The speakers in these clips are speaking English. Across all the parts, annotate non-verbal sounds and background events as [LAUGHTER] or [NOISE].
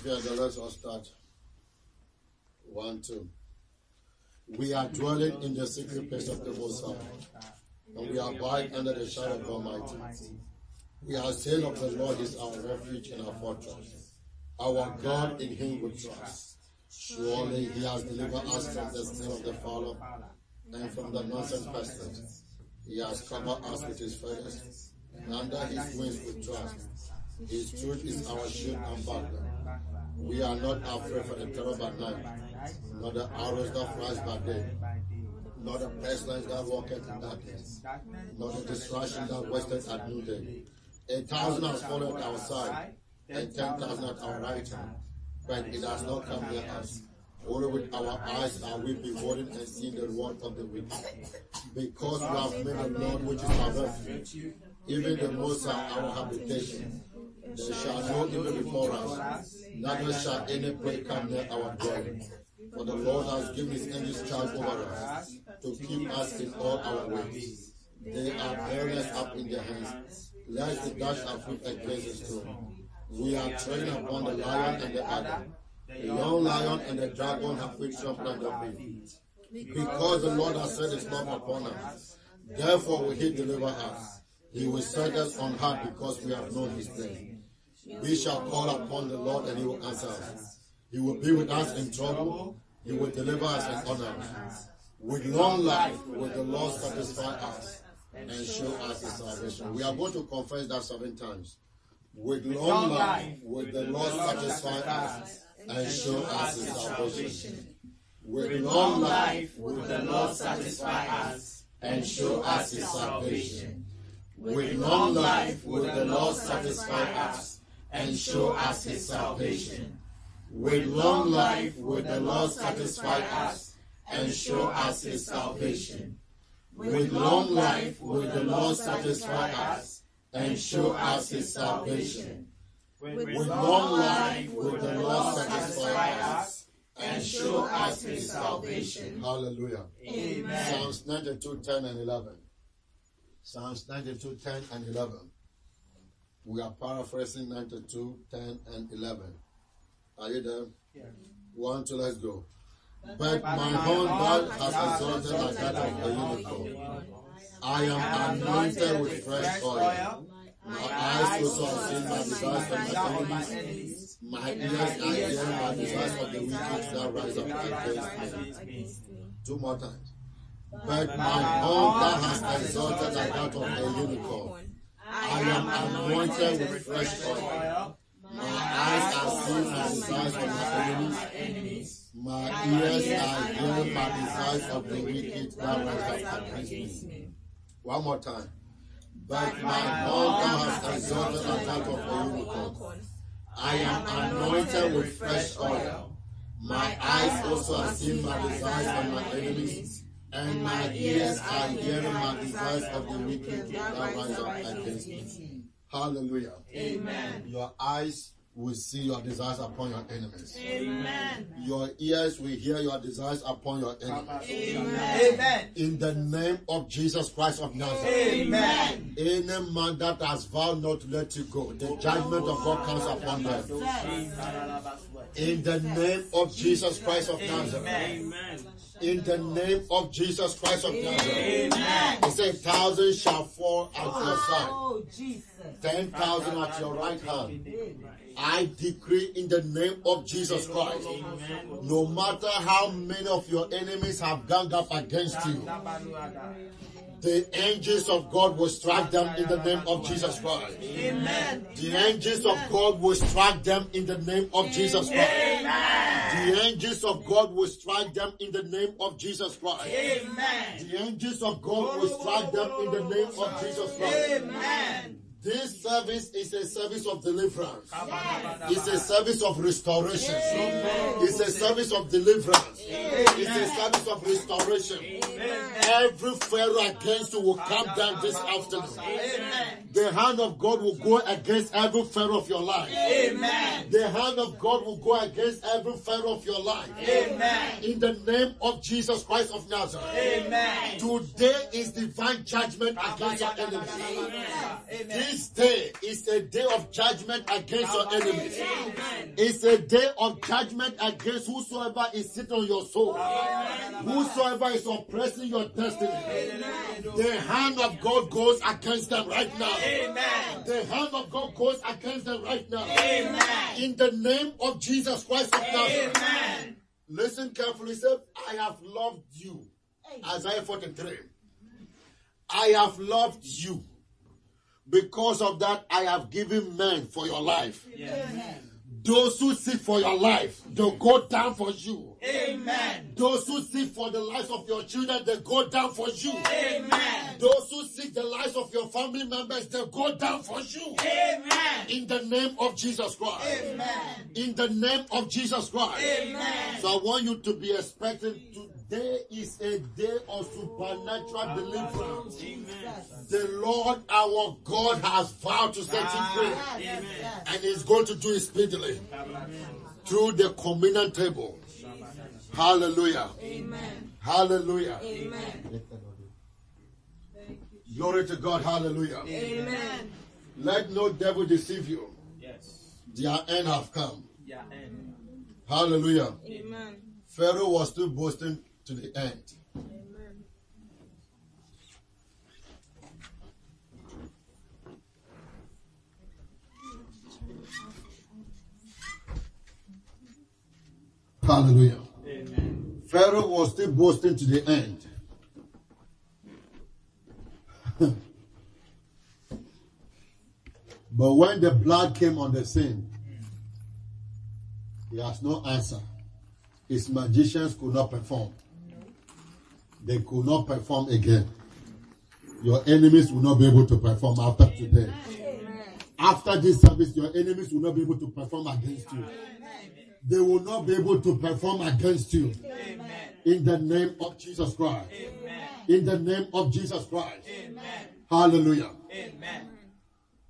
fear the let's all start. One, two. We are dwelling in the secret place of the Most High, and we abide under the shadow of Almighty. We are saying of the Lord is our refuge and our fortress. Our God in Him we trust. Surely He has delivered us from the snare of the fowler and from the nonsense pestilence. He has covered us with His feathers, and under His wings we trust. His truth is our shield and buckler. We are not afraid for the terror by night, nor the arrows that flies by day, nor the pestilence that walketh in darkness, nor the destruction that wasteth at noonday. A thousand has fallen at our side, and ten thousand at our right hand, but it has not come near us. Only with our eyes are we beholding and seeing the reward of the wicked. Because we have made the Lord, which is our refuge, even the Most High our habitation. There shall no evil before us, neither shall any plague come near our dwelling. For the Lord has given his angels charge over us, to keep us in all our ways. They are bearing us up in their hands, lest we dash our foot against a. We are treading upon the lion and the adder. The young lion and the dragon have we trampled under feet. Because the Lord has set his love upon us, therefore will he deliver us. He will set us on high because we have known his name. We shall call upon the Lord and he will answer us. He will be with us in trouble. He will deliver us and honor us. With long life will the Lord satisfy us and show us his salvation. We are going to confess that seven times. With long life will the Lord satisfy us and show us his salvation. With long life will the Lord satisfy us and show us his salvation. With long life will the Lord satisfy us and show us his salvation. With long life will the Lord satisfy us and show us his salvation. With long life will the Lord satisfy us and show us his salvation. With long life will the Lord satisfy us and show us his salvation. Hallelujah. Amen. Psalms 92, 10 and 11. Psalms 92, 10 and 11. We are paraphrasing 92, 10 and 11. Are you there? Yeah. One, two, let's go. But my horn God has exalted like that of a unicorn. I am anointed with fresh oil. My eyes also have seen my desires of my enemies. My ears are hearing my desires of the wicked that rise up against me. Two more times. But my horn God has exalted like that of a unicorn. I am anointed with fresh oil. My eyes are seeing my desires of my enemies. My ears are hearing my desires of the wicked that rise against me. One more time. But my God has exalted like that of a unicorn. I am anointed with fresh oil. My eyes also have seen my desires of my enemies, and my ears are hearing my desires of the wicked that rise up against me. Hallelujah. Amen. Your eyes will see your desires upon your enemies. Amen. Your ears will hear your desires upon your enemies. Amen. In the name of Jesus Christ of Nazareth. Amen. Any man that has vowed not to let you go, the judgment of God comes upon them. In the name of Jesus Christ of Nazareth. Amen. In the name of Jesus Christ of Nazareth. Amen. He said, thousand shall fall at your side, Oh, Jesus. ten thousand at your right hand. I decree in the name of Jesus Christ, no matter how many of your enemies have ganged up against you, the angels of God will strike them in the name of Jesus Christ. Amen. The angels of God will strike them in the name of Jesus Christ. Amen. The angels of God will strike them in the name of Jesus Christ. Amen. The angels of God will strike them in the name of Jesus Christ. Amen. This service is a service of deliverance. It's a service of restoration. It's a service of deliverance. It's a service of restoration. Every Pharaoh against you will come down this afternoon. Amen. The hand of God will go against every Pharaoh of your life. Amen. The hand of God will go against every Pharaoh of your life. Amen. In the name of Jesus Christ of Nazareth. Amen. Today is divine judgment against your enemies. This day is a day of judgment against your enemies. It's a day of judgment against whosoever is sitting on your soul. Whosoever is oppressing your destiny. The hand of God goes against them right now. The hand of God goes against them right now. In the name of Jesus Christ of Nazareth. Listen carefully. Say, I have loved you. Isaiah 43. I have loved you. Because of that, I have given men for your life. Those who seek for your life, they'll go down for you. Amen. Those who seek for the lives of your children, they go down for you. Amen. Those who seek the lives of your family members, they go down for you. Amen. In the name of Jesus Christ. Amen. In the name of Jesus Christ. Amen. So I want you to be expecting today is a day of supernatural deliverance. The Lord our God has vowed to set him free. Ah, and he's going to do it speedily through the communion table. Hallelujah. Amen. Hallelujah. Amen. Glory to God. Hallelujah. Amen. Let no devil deceive you. Yes. Their end have come. Yeah. And Hallelujah. Amen. Pharaoh was still boasting to the end. Amen. Hallelujah. Amen. Pharaoh was still boasting to the end. [LAUGHS] but when the blood came on the scene, he has no answer. His magicians could not perform. They could not perform again. Your enemies will not be able to perform after today. After this service, your enemies will not be able to perform against you. They will not be able to perform against you. In the name of Jesus Christ. In the name of Jesus Christ. Hallelujah. Amen.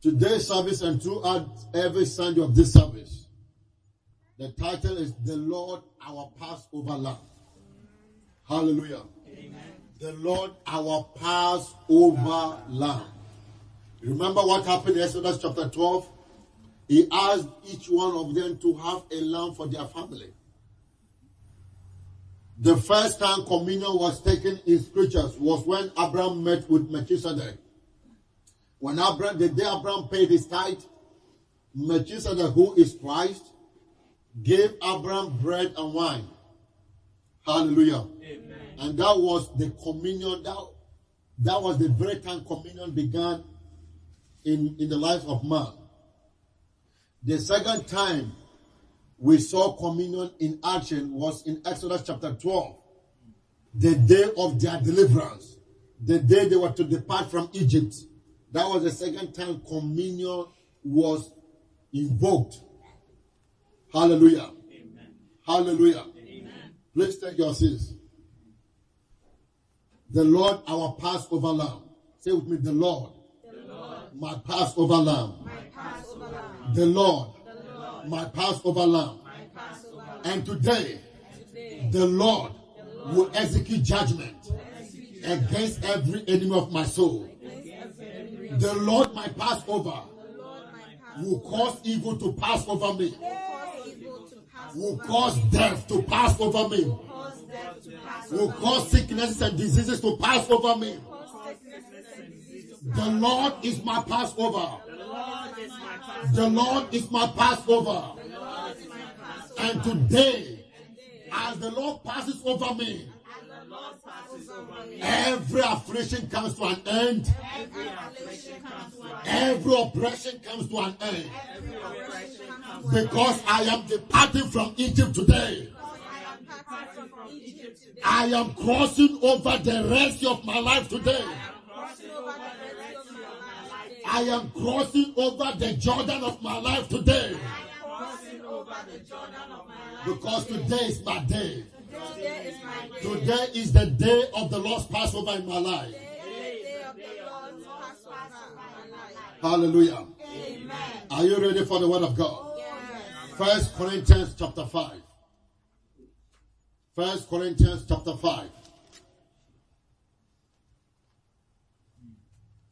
Today's service and throughout every Sunday of this service, the title is The Lord Our Passover Lamb. Hallelujah. The Lord Our Passover Lamb. Remember what happened in Exodus chapter 12? He asked each one of them to have a lamb for their family. The first time communion was taken in scriptures was when Abraham met with Melchizedek. When Abraham, the day Abraham paid his tithe, Melchizedek, who is Christ, gave Abraham bread and wine. Hallelujah. Amen. And that was the communion, that, that was the very time communion began in, in the life of man. The second time we saw communion in action was in Exodus chapter 12, the day of their deliverance, the day they were to depart from Egypt. That was the second time communion was invoked. Hallelujah. Hallelujah. Please take your seats. The Lord, our Passover lamb. Say with me, the Lord, my Passover lamb. The Lord, my Passover lamb. My Passover And today, the Lord will execute judgment against every enemy of my soul. The Lord, my Passover, will cause evil to pass over me, will cause death to pass over me, will cause sicknesses and diseases to pass over me. The Lord is my Passover. The Lord is my Passover. And today, as the Lord passes over me, every affliction comes to an end. Every oppression comes to an end. Because I am departing from Egypt today. I am crossing over the rest of my life today. I am crossing over the Jordan of my life today. Because today is my day. Today is the day of the Lord's Passover in my life. Hallelujah. Are you ready for the word of God? First Corinthians chapter 5. First Corinthians chapter 5.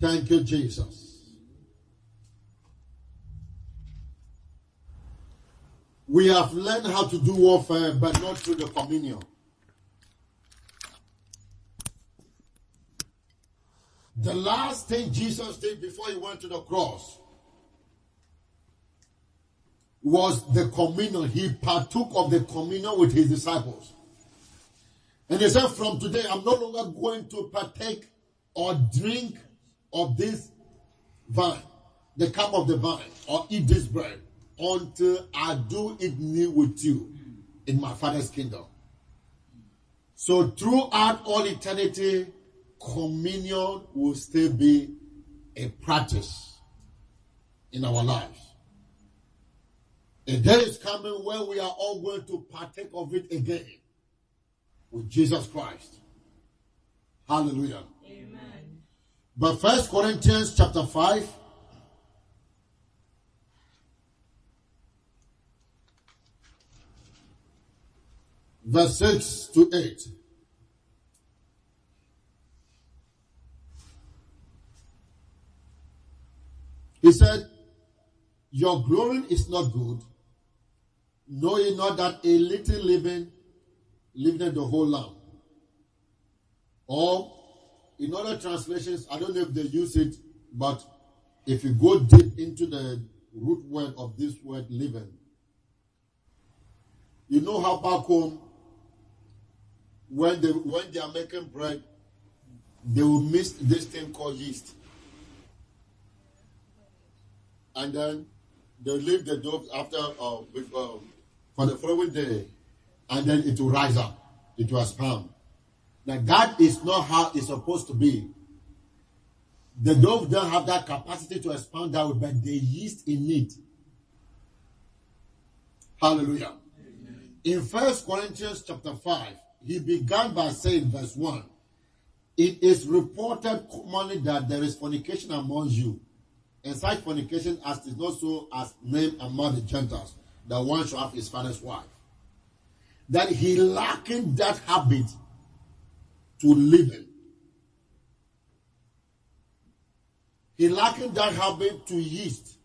Thank you, Jesus. We have learned how to do warfare, but not through the communion. The last thing Jesus did before he went to the cross was the communion. He partook of the communion with his disciples. And he said, From today, I'm no longer going to partake or drink of this vine, the cup of the vine, or eat this bread until I do it new with you in my Father's kingdom. So, throughout all eternity, communion will still be a practice in our lives. A day is coming where we are all going to partake of it again with Jesus Christ. Hallelujah. Amen. But First Corinthians chapter 5. Verse 6 to 8. He said, Your glory is not good. Know ye not that a little living lived the whole land? Or in other translations, I don't know if they use it, but if you go deep into the root word of this word living, you know how back home, when they when they are making bread, they will mix this thing called yeast. And then they leave the dough after uh, um, for the following day, and then it will rise up. It will expand. Now that is not how it's supposed to be. The dough don't have that capacity to expand that way, but the yeast in it. Hallelujah. In First Corinthians chapter 5, he began by saying, verse 1, It is reported commonly that there is fornication among you, and such fornication as is not so as named among the Gentiles, that one should have his father's wife. That he lacking that habit to living. He lacking that habit to yeast.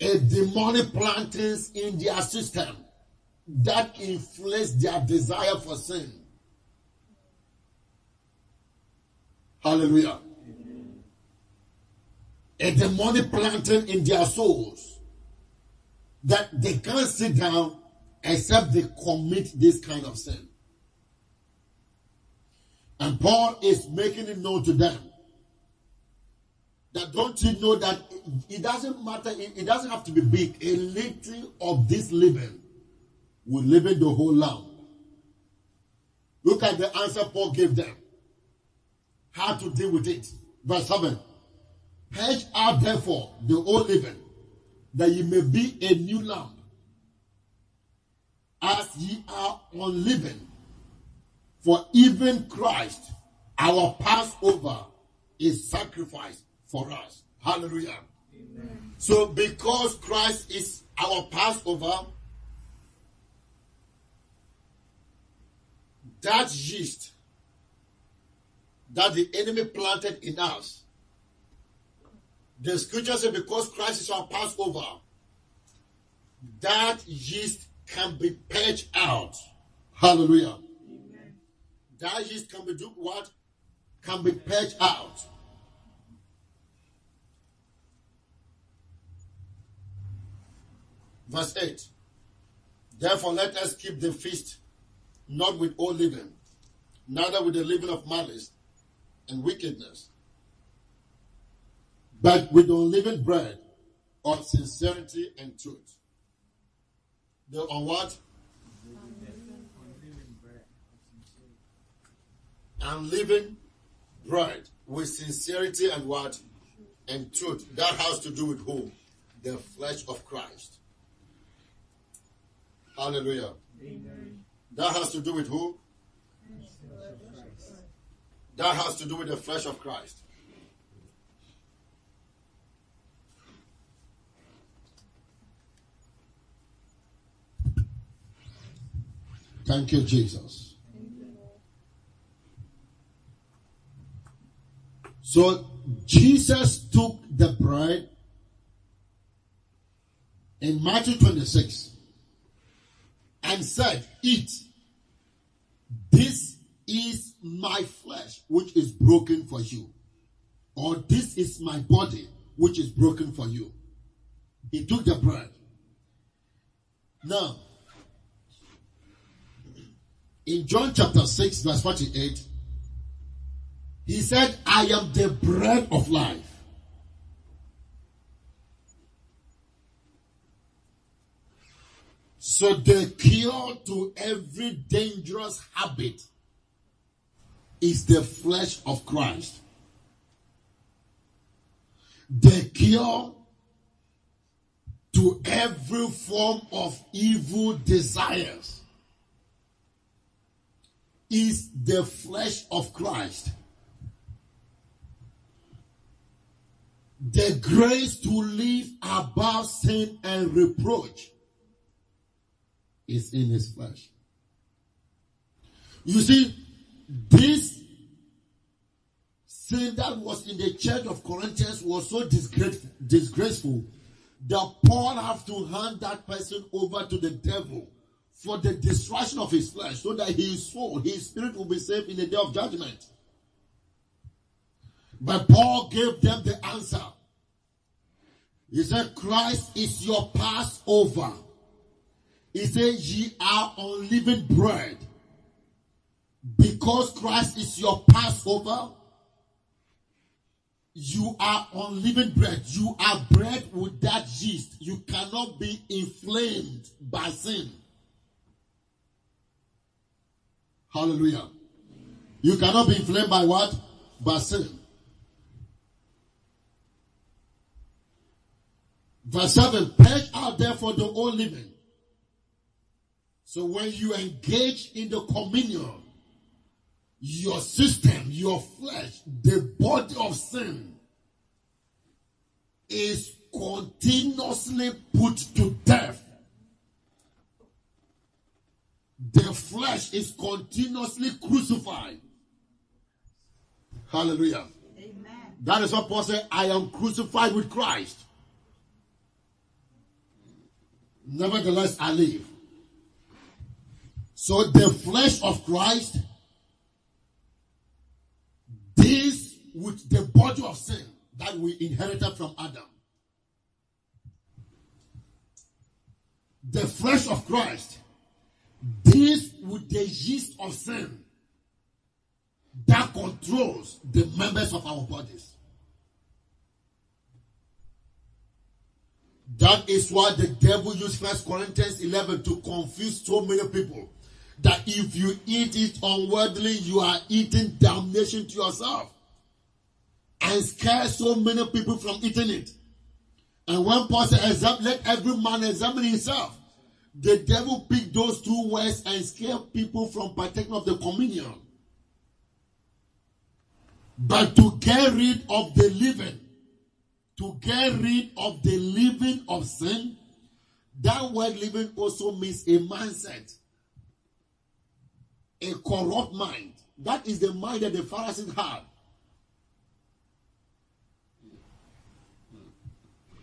A demonic plantings in their system that inflates their desire for sin. Hallelujah. A demonic planting in their souls that they can't sit down except they commit this kind of sin. And Paul is making it known to them that don't you know that it doesn't matter, it doesn't have to be big. A little of this living will live in the whole land. Look at the answer Paul gave them. How to deal with it. Verse 7. Purge out therefore the old living, that ye may be a new lamp, as ye are unleavened for even Christ, our Passover, is sacrificed for us. Hallelujah. Amen. So, because Christ is our Passover, that yeast that the enemy planted in us, the scripture says, because Christ is our Passover, that yeast can be purged out. Hallelujah that yeast can be do what? Can be purged out. Verse 8. Therefore, let us keep the feast not with old living, neither with the living of malice and wickedness, but with the unleavened bread of sincerity and truth. The on what? On living bread and living bread with sincerity and what? And truth. That has to do with who? The flesh of Christ. Hallelujah. Amen. That has to do with who? That has to do with the flesh of Christ. Thank you, Jesus. So Jesus took the bread in Matthew 26 and said, Eat. This is my flesh, which is broken for you. Or this is my body, which is broken for you. He took the bread. Now, in John chapter 6, verse 48, he said, I am the bread of life. So the cure to every dangerous habit is the flesh of Christ. The cure to every form of evil desires is the flesh of Christ. The grace to live above sin and reproach is in his flesh. You see, this sin that was in the church of Corinthians was so disgraceful, that Paul have to hand that person over to the devil for the destruction of his flesh so that his soul, his spirit will be saved in the day of judgment. But Paul gave them the answer. He said, Christ is your Passover. He said, Ye are unleavened bread. Because Christ is your Passover, you are unleavened bread. You are bread without yeast. You cannot be inflamed by sin. Hallelujah. You cannot be inflamed by what? By sin. Verse 7 Purge out therefore the old living. So when you engage in the communion, your system, your flesh, the body of sin is continuously put to death. The flesh is continuously crucified. Hallelujah. Amen. That is what Paul said, I am crucified with Christ. Nevertheless, I live. So the flesh of Christ deals with the body of sin that we inherited from Adam. The flesh of Christ deals with the yeast of sin that controls the members of our bodies. That is why the devil used First Corinthians 11 to confuse so many people. That if you eat it unworthily, you are eating damnation to yourself. And scare so many people from eating it. And when Paul said, let every man examine himself, the devil picked those two words and scared people from partaking of the communion. But to get rid of the living, to get rid of the living of sin, that word living also means a mindset, a corrupt mind. That is the mind that the Pharisees had.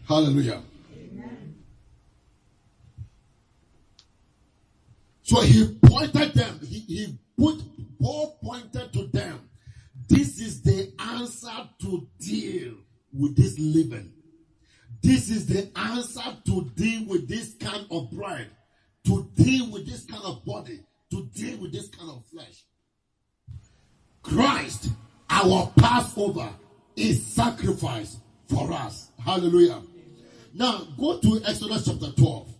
Hallelujah. So he pointed them, he, he put, Paul pointed to them. This is the answer to deal with this living. This is the answer to deal with this kind of bread, to deal with this kind of body, to deal with this kind of flesh. Christ, our Passover, is sacrificed for us. Hallelujah. Now go to Exodus chapter 12.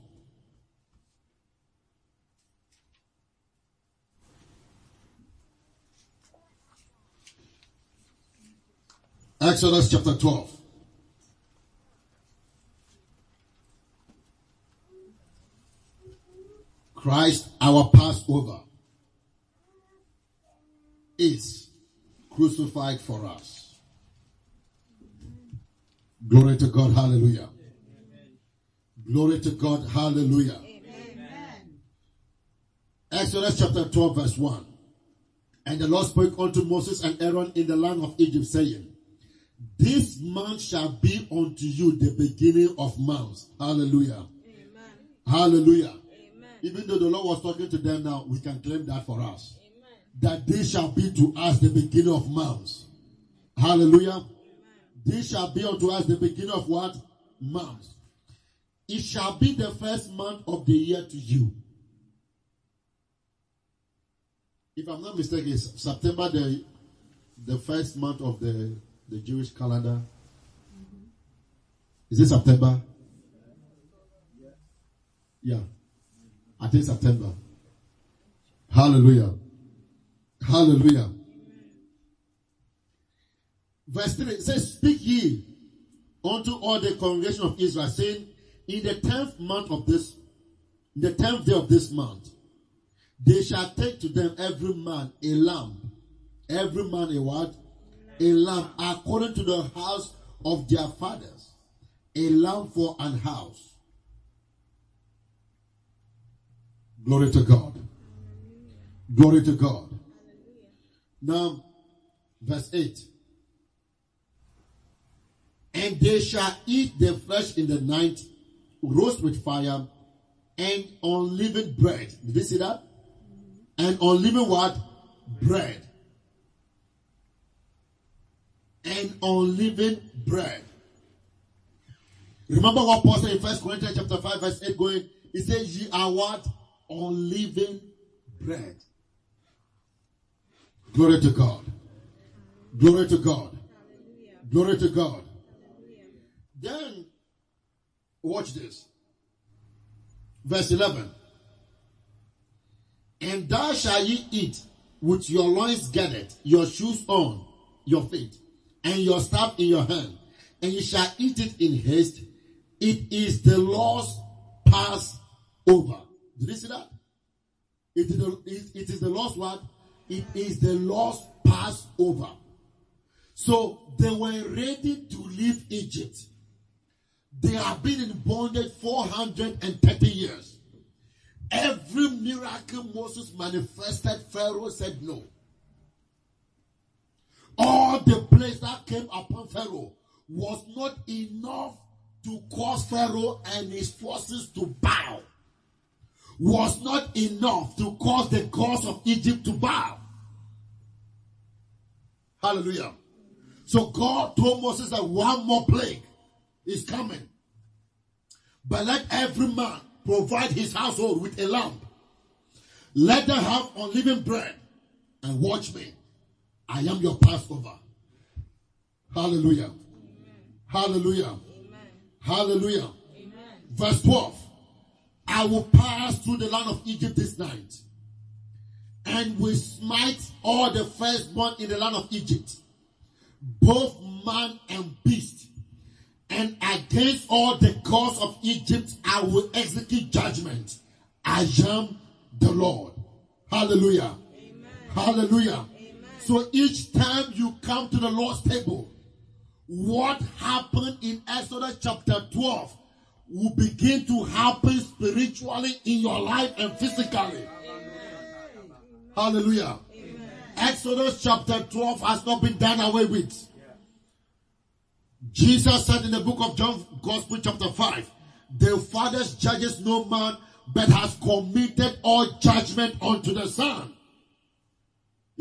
Exodus chapter 12. Christ, our Passover, is crucified for us. Glory to God, hallelujah. Glory to God, hallelujah. Amen. Exodus chapter 12, verse 1. And the Lord spoke unto Moses and Aaron in the land of Egypt, saying, This month shall be unto you the beginning of months. Hallelujah. Hallelujah. Even though the Lord was talking to them now, we can claim that for us. That this shall be to us the beginning of months. Hallelujah. This shall be unto us the beginning of what? Months. It shall be the first month of the year to you. If I'm not mistaken, September the the first month of the, the Jewish calendar. Is it September? Yeah. I think September. Hallelujah. Hallelujah. Verse 3 says, Speak ye unto all the congregation of Israel, saying, In the tenth month of this, in the tenth day of this month, they shall take to them every man a lamb. Every man a what? A lamb according to the house of their fathers. A lamb for an house. Glory to God. Glory to God. Now, verse 8. And they shall eat their flesh in the night, roast with fire, and unleavened bread. Did you see that? And unleavened what? Bread. And unleavened bread. Remember what Paul said in First Corinthians chapter 5, verse 8 going, he says, Ye are what? Unleavened bread. Glory to God. Glory to God. Glory to God. Then, watch this. Verse 11. And thou shalt ye eat with your loins gathered, your shoes on your feet, and your staff in your hand, and you shall eat it in haste. It is the Lord's Passover. Did you see that? It is the, it, it is the Lord's what? It is the Lord's Passover. So they were ready to leave Egypt. They have been in bondage 430 years. Every miracle Moses manifested, Pharaoh said no. All the plagues that came upon Pharaoh was not enough to cause Pharaoh and his forces to bow. Was not enough to cause the gods of Egypt to bow. Hallelujah. So God told Moses that one more plague is coming. But let every man provide his household with a lamp. Let them have unleavened bread and watch me. I am your Passover. Hallelujah. Amen. Hallelujah. Amen. Hallelujah. Amen. Verse 12. I will pass through the land of Egypt this night and will smite all the firstborn in the land of Egypt, both man and beast and against all the gods of Egypt I will execute judgment. I am the Lord. Hallelujah. Amen. Hallelujah. Amen. So each time you come to the Lord's table, what happened in Exodus chapter 12 will begin to happen spiritually in your life and physically. Amen. Hallelujah. Exodus chapter 12 has not been done away with. Jesus said in the book of John, Gospel, chapter 5, the Father judges no man, but has committed all judgment unto the Son.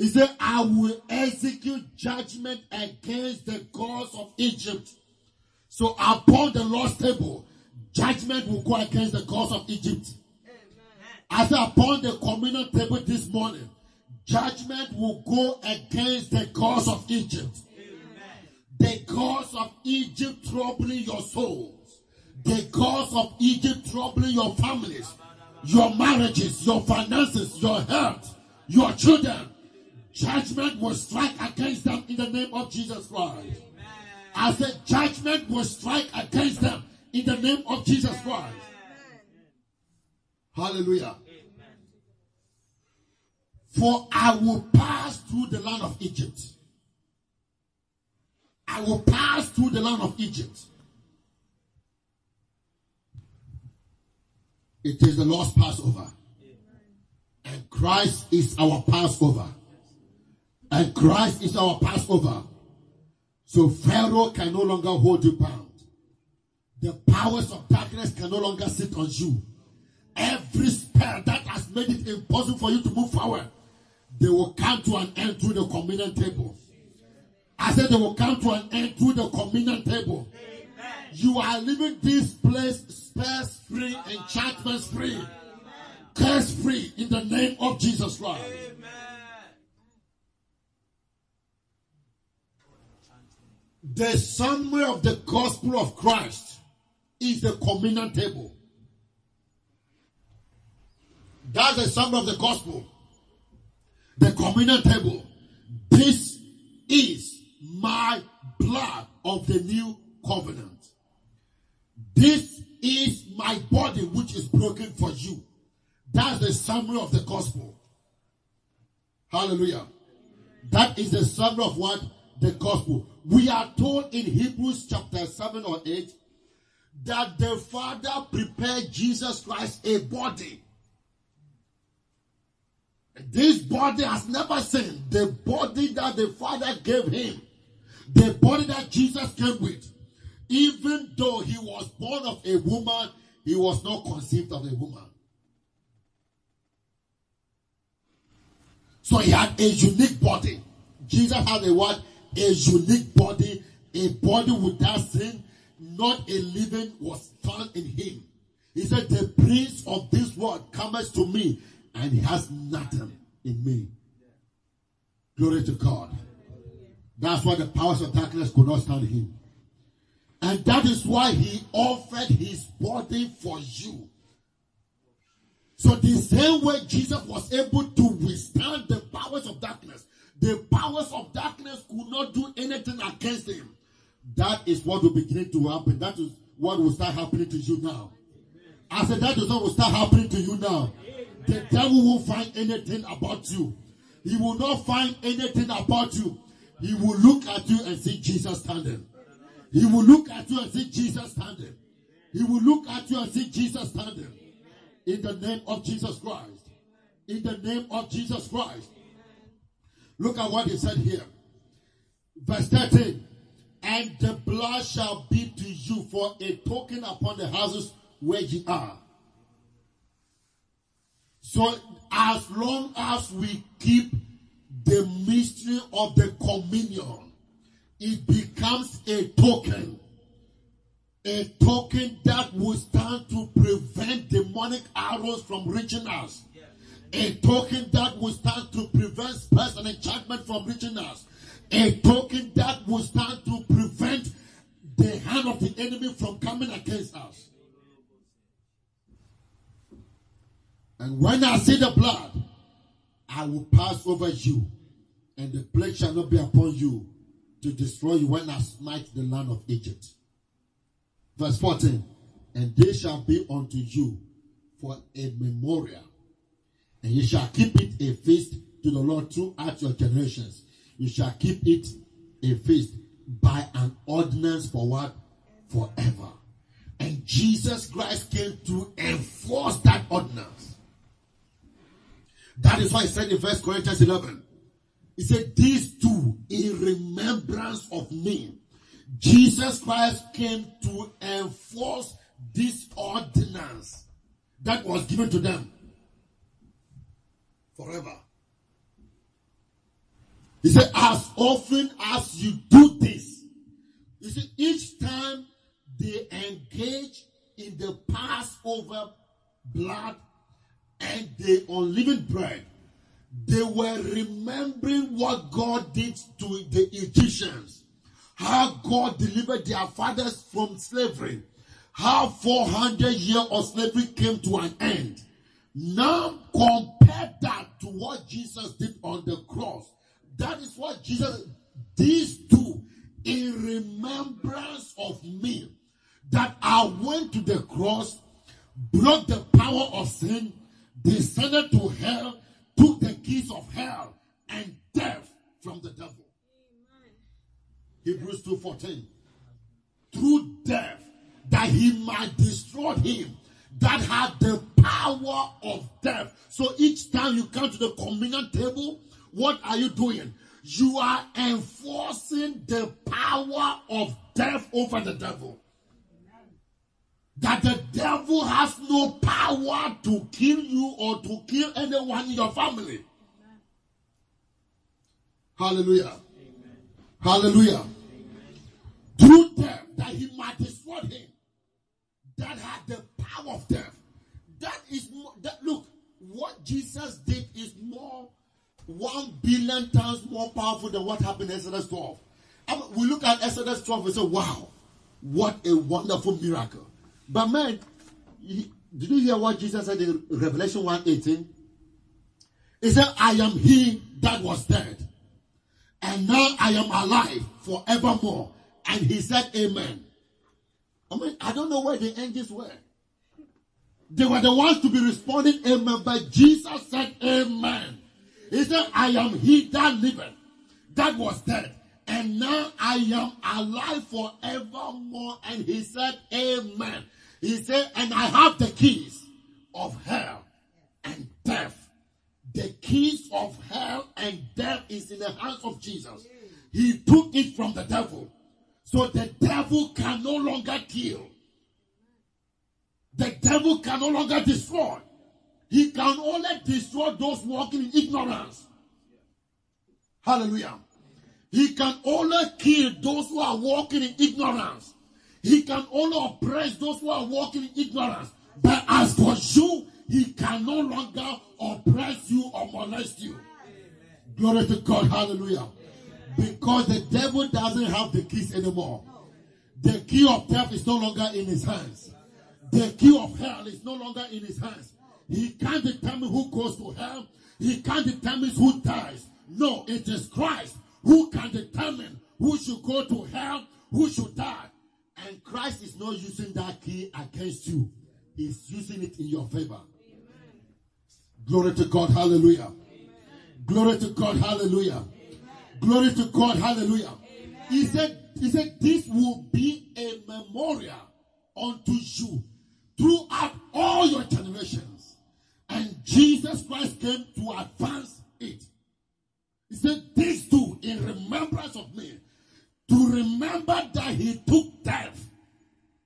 He said, I will execute judgment against the gods of Egypt. So upon the Lord's table, judgment will go against the gods of Egypt. I said, upon the communion table this morning, judgment will go against the gods of Egypt the gods of Egypt troubling your souls, the gods of Egypt troubling your families, your marriages, your finances, your health, your children. Judgment will strike against them in the name of Jesus Christ. I said, judgment will strike against them in the name of Jesus Christ. Hallelujah. For I will pass through the land of Egypt I will pass through the land of Egypt. It is the Lord's Passover. And Christ is our Passover. And Christ is our Passover. So Pharaoh can no longer hold you bound. The powers of darkness can no longer sit on you. Every spell that has made it impossible for you to move forward, they will come to an end through the communion table. I said they will come to an end through the communion table. You are leaving this place spells free, enchantments free, curse free in the name of Jesus Christ. The summary of the gospel of Christ is the communion table. That's the summary of the gospel. The communion table. This is my blood of the new covenant. This is my body which is broken for you. That's the summary of the gospel. Hallelujah. That is the summary of what? The gospel. We are told in Hebrews chapter 7 or 8 that the Father prepared Jesus Christ a body. This body has never sinned. The body that the Father gave him, the body that Jesus came with, even though he was born of a woman, he was not conceived of a woman. So he had a unique body. Jesus had a what? A unique body, a body without sin, not a living was found in him. He said, The prince of this world cometh to me, and he has nothing in me. Glory to God. That's why the powers of darkness could not stand him. And that is why he offered his body for you. So the same way Jesus was able to withstand the powers of darkness, the powers of darkness could not do anything against him. That is what will begin to happen. That is what will start happening to you now. I said that is what will start happening to you now. The devil won't find anything about you. He will not find anything about you. He will look at you and see Jesus standing. He will look at you and see Jesus standing. He will look at you and see Jesus standing. In the name of Jesus Christ. In the name of Jesus Christ. Look at what he said here. Verse 13. And the blood shall be to you for a token upon the houses where ye are. So as long as we keep the mystery of the communion, it becomes a token. A token that will stand to prevent demonic arrows from reaching us. A token that will stand to prevent spells and enchantment from reaching us. A token that will stand to prevent the hand of the enemy from coming against us. And when I see the blood, I will pass over you, and the plague shall not be upon you to destroy you when I smite the land of Egypt. Verse 14. And they shall be unto you for a memorial, and you shall keep it a feast to the Lord throughout your generations. You shall keep it a feast by an ordinance for what? Forever. And Jesus Christ came to enforce that ordinance. That is why he said in First Corinthians 11, he said, These two in remembrance of me. Jesus Christ came to enforce this ordinance that was given to them forever. He said, As often as you do this, you see, each time they engage in the Passover blood and the unleavened bread, they were remembering what God did to the Egyptians, how God delivered their fathers from slavery, how 400 years of slavery came to an end. Now compare that to what Jesus did on the cross. That is what Jesus, these two, in remembrance of me, that I went to the cross, broke the power of sin, descended to hell, took the keys of hell and death from the devil. Hebrews 2:14. Through death, that he might destroy him that had the power of death. So each time you come to the communion table, what are you doing? You are enforcing the power of death over the devil. that the devil has no power to kill you or to kill anyone in your family. Hallelujah. Hallelujah. Through death, that he might destroy him that had the power of death. That is that look, what Jesus did is more one billion times more powerful than what happened in Exodus 12. I mean, we look at Exodus 12 and say, wow, what a wonderful miracle. But man, he- did you hear what Jesus said in Revelation 1:18? He said, I am he that was dead, and now I am alive forevermore. And he said, Amen. I mean, I don't know where the angels were. They were the ones to be responding, Amen. But Jesus said, Amen. He said, I am he that liveth, that was dead. And now I am alive forevermore. And he said, Amen. He said, and I have the keys of hell and death. The keys of hell and death is in the hands of Jesus. He took it from the devil. So the devil can no longer kill. The devil can no longer destroy. He can only destroy those walking in ignorance. Hallelujah. He can only kill those who are walking in ignorance. He can only oppress those who are walking in ignorance. But as for you, he can no longer oppress you or molest you. Glory to God. Hallelujah. Because the devil doesn't have the keys anymore. The key of death is no longer in his hands. The key of hell is no longer in his hands. He can't determine who goes to hell. He can't determine who dies. No, it is Christ who can determine who should go to hell, who should die. And Christ is not using that key against you. He's using it in your favor. Glory to God. Hallelujah. Glory to God. Hallelujah. Glory to God. Hallelujah. He said, he said, this will be a memorial unto you throughout all your generations. And Jesus Christ came to advance it. He said, this do in remembrance of me. To remember that he took death,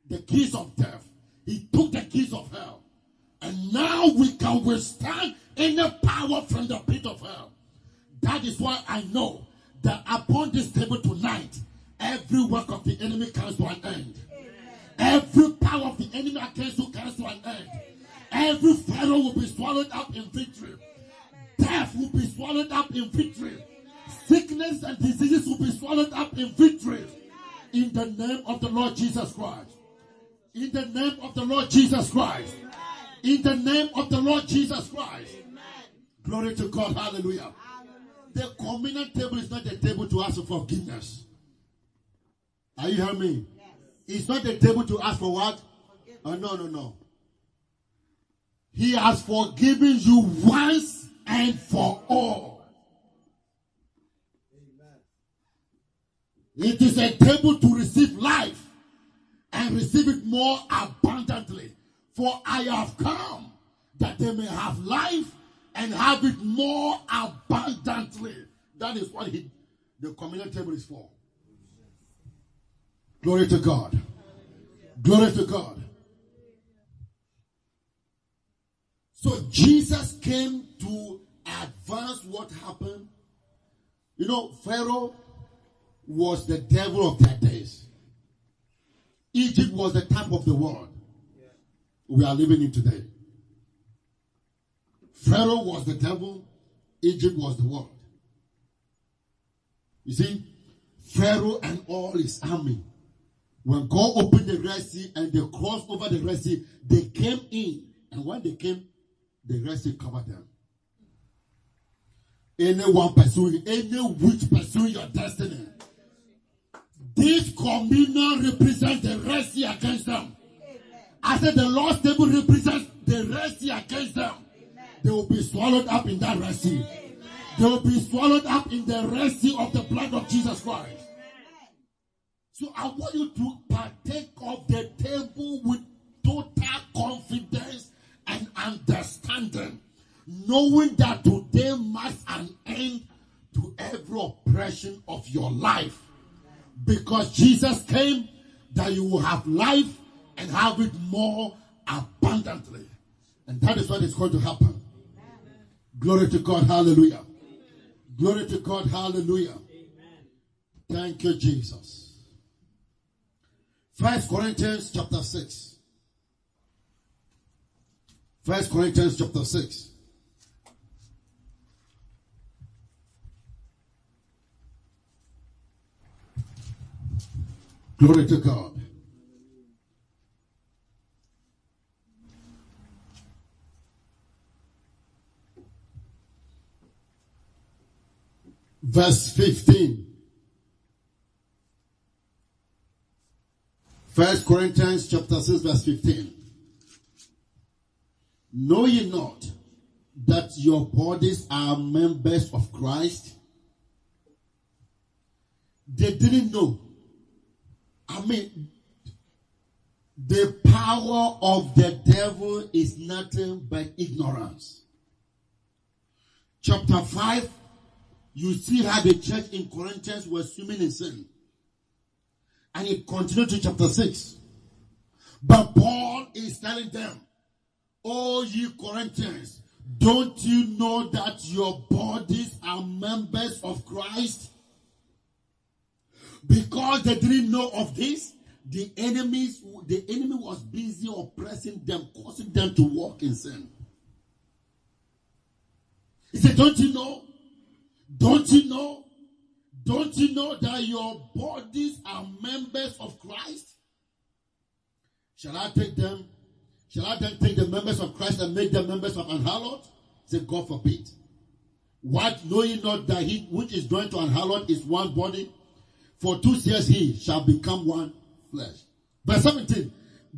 the keys of death. He took the keys of hell. And now we can withstand any power from the pit of hell. That is why I know that upon this table tonight, every work of the enemy comes to an end. Every power of the enemy against you comes to an end. Every pharaoh will be swallowed up in victory. Death will be swallowed up in victory. Sickness and diseases will be swallowed up in victory. In the name of the Lord Jesus Christ. In the name of the Lord Jesus Christ. In the name of the Lord Jesus Christ. Glory to God. Hallelujah. The communion table is not a table to ask for forgiveness. Are you hearing me? It's not a table to ask for what? Oh, no, no, no. He has forgiven you once and for all. It is a table to receive life and receive it more abundantly. For I have come that they may have life and have it more abundantly. That is what he, the communion table is for. Glory to God. Glory to God. So Jesus came to advance what happened. You know, Pharaoh was the devil of that days. Egypt was the type of the world we are living in today. Pharaoh was the devil, Egypt was the world. You see, Pharaoh and all his army, when God opened the Red Sea and they crossed over the Red Sea, they came in. And when they came, the Red Sea covered them. Anyone pursuing, any witch pursuing your destiny, this communion represents the Red Sea against them. I said the Lord's table represents the Red Sea against them. They will be swallowed up in that Red Sea. They will be swallowed up in the Red Sea of the blood of Jesus Christ. So I want you to partake of the table with total confidence and understanding, knowing that today marks an end to every oppression of your life. Because Jesus came that you will have life and have it more abundantly. And that is what is going to happen. Glory to God. Hallelujah. Glory to God. Hallelujah. Thank you, Jesus. First Corinthians chapter 6. First Corinthians chapter 6. Glory to God. Verse 15. First Corinthians chapter 6 verse 15. Know ye not that your bodies are members of Christ? They didn't know. I mean, the power of the devil is nothing but ignorance. Chapter 5, you see how the church in Corinthians was swimming in sin. And it continued to chapter 6. But Paul is telling them, Oh, ye Corinthians, don't you know that your bodies are members of Christ? Because they didn't know of this, the enemies, the enemy was busy oppressing them, causing them to walk in sin. He said, Don't you know? Don't you know? Don't you know that your bodies are members of Christ? Shall I take them? Shall I then take the members of Christ and make them members of Anhalot? Say, God forbid. What know ye not that he which is joined to Anhalot is one body? For two years he shall become one flesh. Verse 17.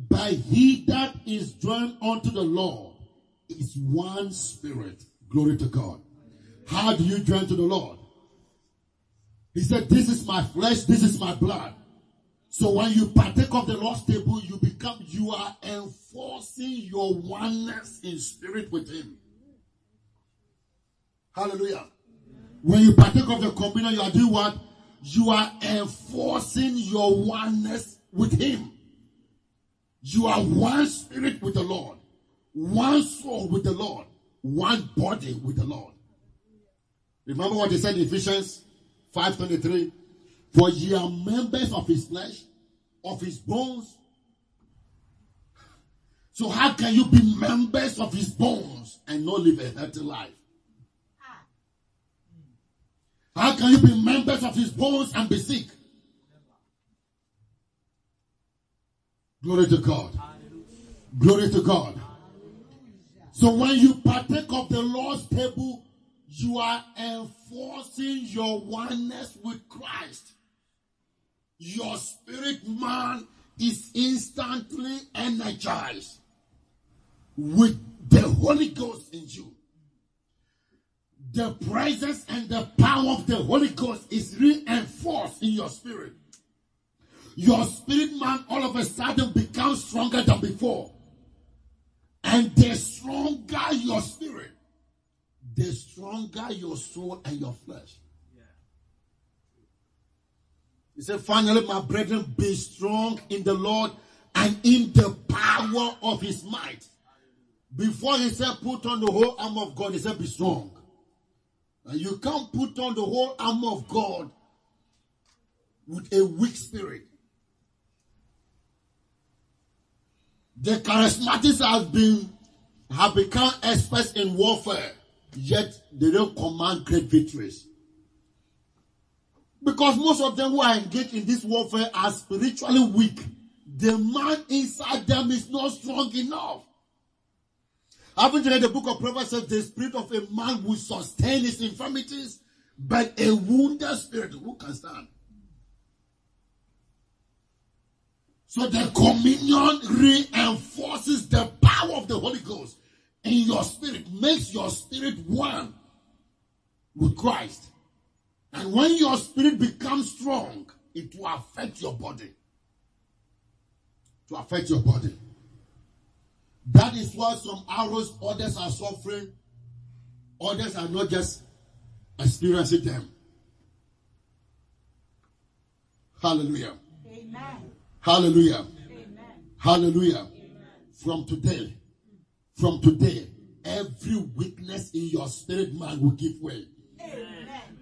By he that is joined unto the Lord is one spirit. Glory to God. How do you join to the Lord? He said, This is my flesh, this is my blood. So when you partake of the Lord's table, you become, you are enforcing your oneness in spirit with Him. Hallelujah. When you partake of the communion, you are doing what? You are enforcing your oneness with Him. You are one spirit with the Lord, one soul with the Lord, one body with the Lord. Remember what he said in Ephesians 5:23? For ye are members of his flesh, of his bones. So how can you be members of his bones and not live a healthy life? How can you be members of his bones and be sick? Glory to God. Glory to God. So when you partake of the Lord's table, you are enforcing your oneness with Christ. Your spirit man is instantly energized with the Holy Ghost in you. The presence and the power of the Holy Ghost is reinforced in your spirit. Your spirit man all of a sudden becomes stronger than before. And the stronger your spirit, the stronger your soul and your flesh. He said, finally, my brethren, be strong in the Lord and in the power of his might. Before he said, put on the whole armor of God, he said, be strong. And you can't put on the whole armor of God with a weak spirit. The charismatics have been have become experts in warfare, yet they don't command great victories. Because most of them who are engaged in this warfare are spiritually weak. The man inside them is not strong enough. Haven't you read the book of Proverbs says the spirit of a man will sustain his infirmities, but a wounded spirit, who can stand? So the communion reinforces the power of the Holy Ghost in your spirit, makes your spirit one with Christ. And when your spirit becomes strong, it will affect your body. To affect your body. That is why some arrows, others are suffering, others are not just experiencing them. Hallelujah. Amen. Hallelujah. Amen. Hallelujah. From today, from today, every weakness in your spirit man will give way.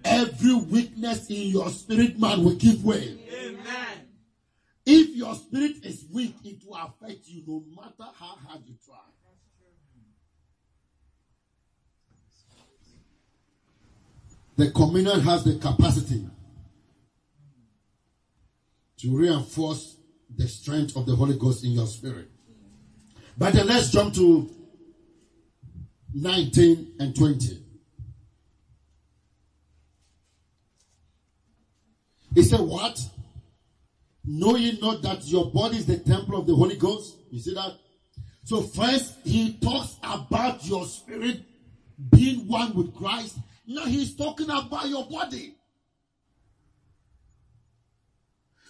Every weakness in your spirit man will give way. Amen. If your spirit is weak, it will affect you no matter how hard you try. The communion has the capacity to reinforce the strength of the Holy Ghost in your spirit. But then let's jump to 19 and 20. He said, What? Know ye not that your body is the temple of the Holy Ghost? You see that? So, first, he talks about your spirit being one with Christ. Now, he's talking about your body.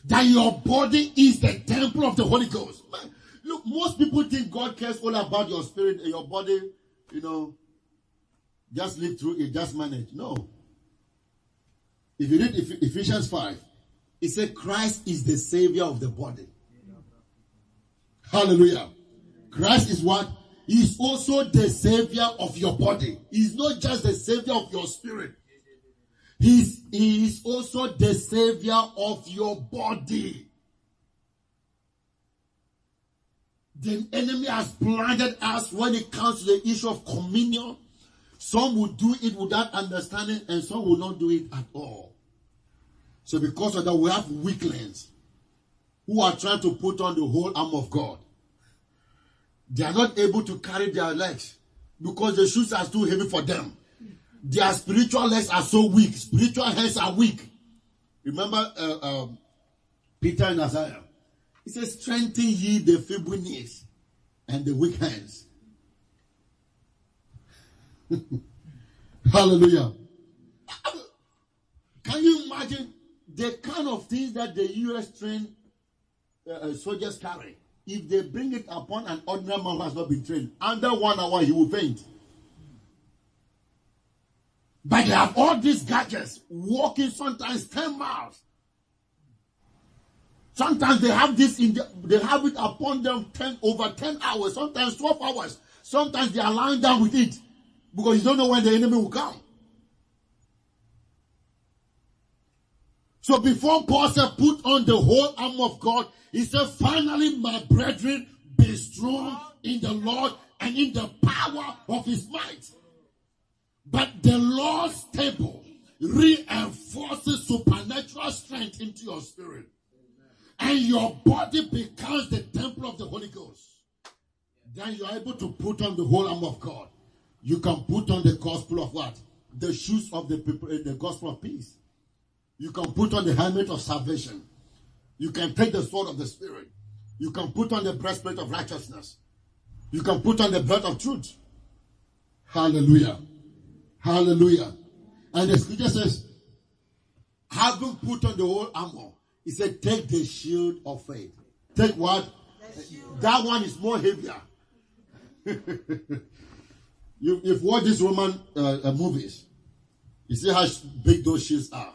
That your body is the temple of the Holy Ghost. Man, look, most people think God cares all about your spirit and your body, you know, just live through it, just manage. No. If you read Ephesians 5, it said Christ is the savior of the body. Hallelujah. Christ is what? He is also the savior of your body. He's not just the savior of your spirit. He's, he is also the savior of your body. The enemy has blinded us when it comes to the issue of communion. Some will do it without understanding, and some will not do it at all. So, because of that, we have weaklings who are trying to put on the whole arm of God. They are not able to carry their legs because the shoes are too heavy for them. Their spiritual legs are so weak. Spiritual hands are weak. Remember uh, um, Peter and Isaiah? He says, Strengthen ye the feeble knees and the weak hands. [LAUGHS] Hallelujah. Can you imagine the kind of things that the U.S. trained uh, uh, soldiers carry? If they bring it upon an ordinary man who has not been trained, under one hour he will faint. But they have all these gadgets, walking sometimes 10 miles. Sometimes they have this in the, they have it upon them 10 over 10 hours, sometimes 12 hours. Sometimes they are lying down with it because you don't know when the enemy will come. So before Paul said, put on the whole arm of God, he said, finally, my brethren, be strong in the Lord and in the power of his might. But the Lord's table reinforces supernatural strength into your spirit. And your body becomes the temple of the Holy Ghost. Then you're able to put on the whole arm of God. You can put on the gospel of what? The shoes of the, people, eh, the gospel of peace. You can put on the helmet of salvation. You can take the sword of the Spirit. You can put on the breastplate of righteousness. You can put on the belt of truth. Hallelujah. Hallelujah. And the scripture says, having put on the whole armor, he said, take the shield of faith. Take what? That one is more heavier. [LAUGHS] you, you've watched these Roman uh, uh, movies. You see how big those shields are.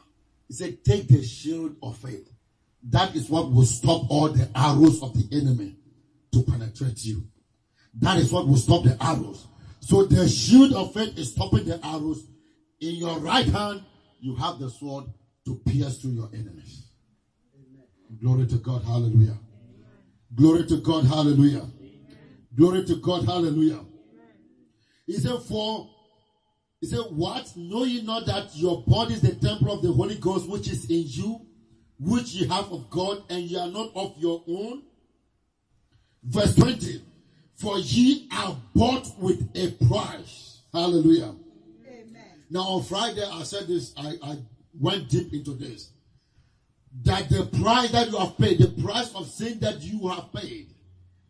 He said, take the shield of faith. That is what will stop all the arrows of the enemy to penetrate you. That is what will stop the arrows. So the shield of faith is stopping the arrows. In your right hand, you have the sword to pierce through your enemies. Glory to God. Hallelujah. Glory to God. Hallelujah. Glory to God. Hallelujah. He said, For he said, What? Know ye not that your body is the temple of the Holy Ghost which is in you, which ye have of God, and ye are not of your own? Verse 20. For ye are bought with a price. Hallelujah. Amen. Now on Friday I said this, I, I went deep into this. That the price that you have paid, the price of sin that you have paid,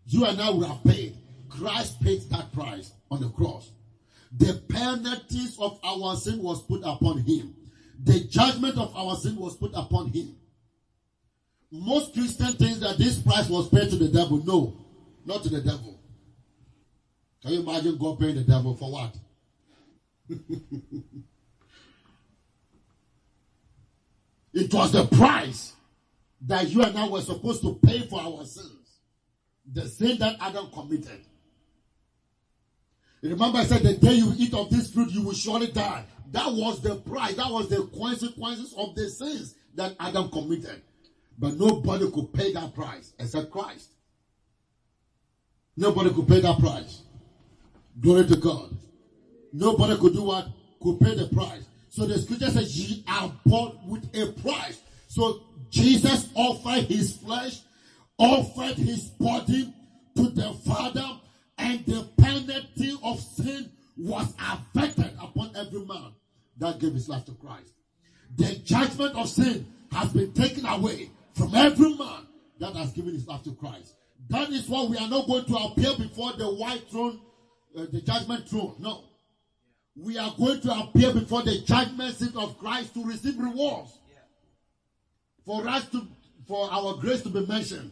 you and I will have paid. Christ paid that price on the cross. The penalties of our sin was put upon him. The judgment of our sin was put upon him. Most Christians think that this price was paid to the devil. No, not to the devil. Can you imagine God paying the devil for what? [LAUGHS] it was the price that you and I were supposed to pay for our sins. The sin that Adam committed. Remember, I said, the day you eat of this fruit, you will surely die. That was the price. That was the consequences of the sins that Adam committed. But nobody could pay that price except Christ. Nobody could pay that price. Glory to God. Nobody could do what? Could pay the price. So the scripture says, ye are bought with a price. So Jesus offered his flesh, offered his body to the Father, and the penalty of sin was affected upon every man that gave his life to Christ. The judgment of sin has been taken away from every man that has given his life to Christ. That is why we are not going to appear before the white throne, uh, the judgment throne. No. We are going to appear before the judgment seat of Christ to receive rewards. For us to, for our grace to be mentioned.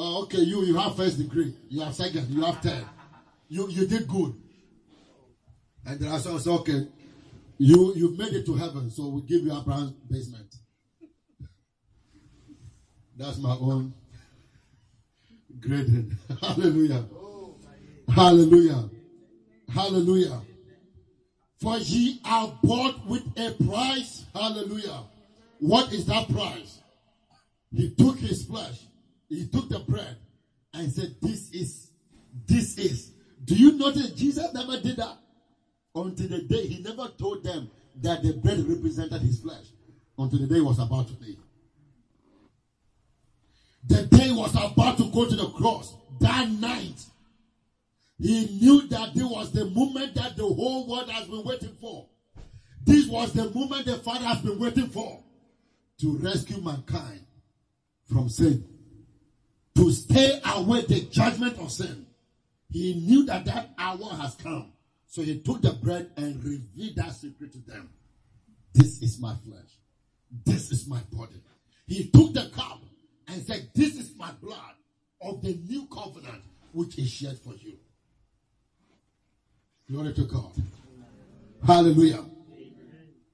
Oh, okay, you you have first degree, you have second, you have third. You you did good. And there are some say, okay, you you've made it to heaven, so we give you a Abraham's basement. That's my own grading. [LAUGHS] Hallelujah. Oh, Hallelujah. Hallelujah. For ye are bought with a price. Hallelujah. What is that price? He took his flesh, he took the bread, and said, This is, this is. Do you notice Jesus never did that? Until the day he never told them that the bread represented his flesh. Until the day was about to be. The day was about to go to the cross. That night, he knew that this was the moment that the whole world has been waiting for. This was the moment the Father has been waiting for to rescue mankind from sin, to stay away the judgment of sin. He knew that that hour has come. So he took the bread and revealed that secret to them. This is my flesh. This is my body. He took the cup and said, This is my blood of the new covenant which is shed for you. Glory to God. Hallelujah.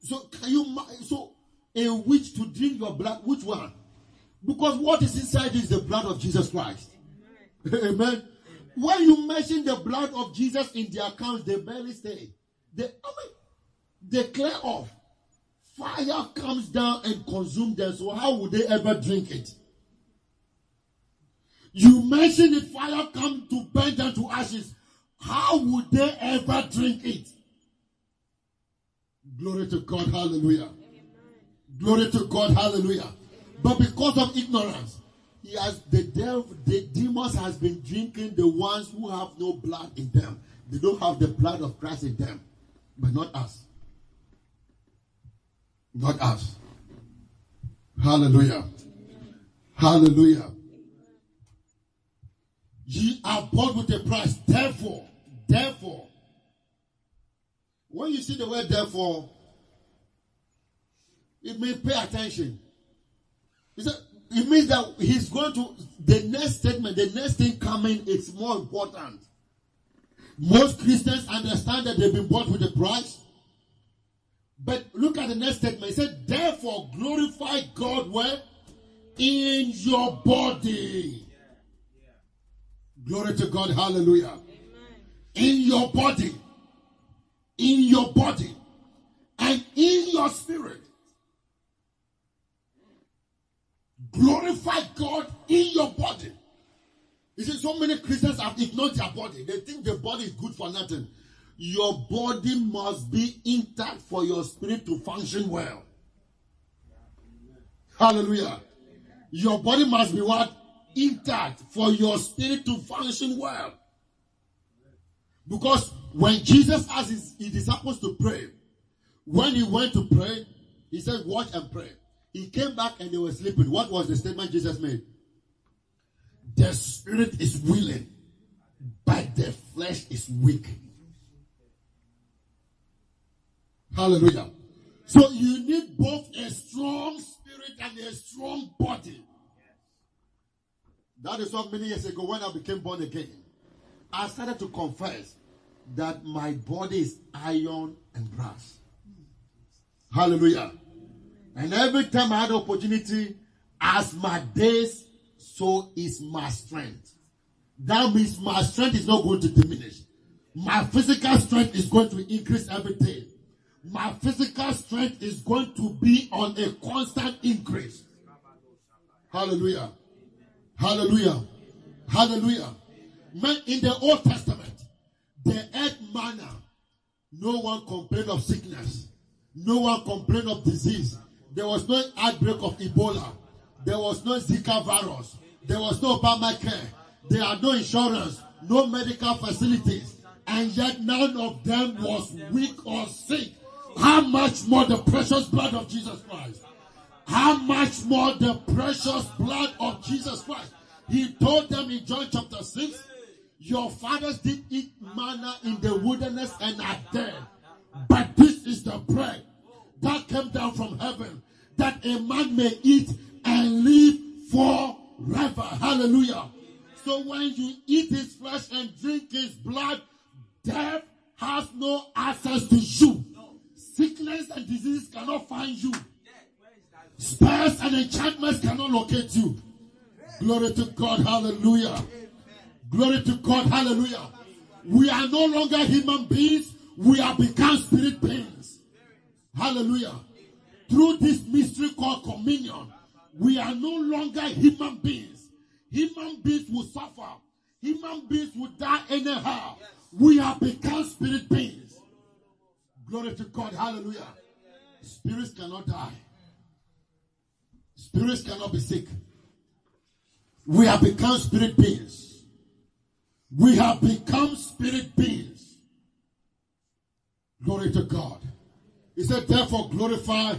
So can you so a witch to drink your blood? Which one? Because what is inside is the blood of Jesus Christ. Amen. [LAUGHS] Amen. When you mention the blood of Jesus in the accounts, they barely stay. They, I mean, they clear off. Fire comes down and consumes them. So how would they ever drink it? You mention it, fire come to burn them to ashes. How would they ever drink it? Glory to God, hallelujah. Glory to God, hallelujah. But because of ignorance, he has the devil, the demons has been drinking the ones who have no blood in them. They don't have the blood of Christ in them, but not us. Not us. Hallelujah. Hallelujah. Ye are bought with a price. Therefore, therefore, when you see the word therefore, it means pay attention. It means that he's going to, the next statement, the next thing coming is more important. Most Christians understand that they've been bought with a price. But look at the next statement. He said, therefore glorify God where? In your body. Glory to God. Hallelujah. In your body. In your body. And in your spirit. Glorify God in your body. You see, so many Christians have ignored their body. They think the body is good for nothing. Your body must be intact for your spirit to function well. Hallelujah. Your body must be what? Intact for your spirit to function well. Because when Jesus asked his, his disciples to pray, when he went to pray, he said, Watch and pray. He came back and they were sleeping. What was the statement Jesus made? The spirit is willing, but the flesh is weak. Hallelujah. So you need both a strong spirit and a strong body. That is what many years ago when I became born again, I started to confess that my body is iron and brass. Hallelujah. And every time I had opportunity, as my days so is my strength. That means my strength is not going to diminish. My physical strength is going to increase every day. My physical strength is going to be on a constant increase. Hallelujah. Hallelujah. Hallelujah. In the Old Testament, the earth manna, no one complained of sickness. No one complained of disease. There was no outbreak of Ebola. There was no Zika virus. There was no Obamacare. There are no insurance, no medical facilities. And yet none of them was weak or sick. How much more the precious blood of Jesus Christ? How much more the precious blood of Jesus Christ? He told them in John chapter 6, Your fathers did eat manna in the wilderness and are dead. But this is the bread that came down from heaven, that a man may eat and live forever. Hallelujah. So when you eat his flesh and drink his blood, death has no access to you. Sickness and disease cannot find you. Spells and enchantments cannot locate you. Glory to God. Hallelujah. Glory to God. Hallelujah. We are no longer human beings. We have become spirit beings. Hallelujah. Through this mystery called communion, we are no longer human beings. Human beings will suffer. Human beings will die anyhow. We have become spirit beings. Glory to God. Hallelujah. Spirits cannot die. Spirits cannot be sick. We have become spirit beings. We have become spirit beings. Glory to God. He said, therefore, glorify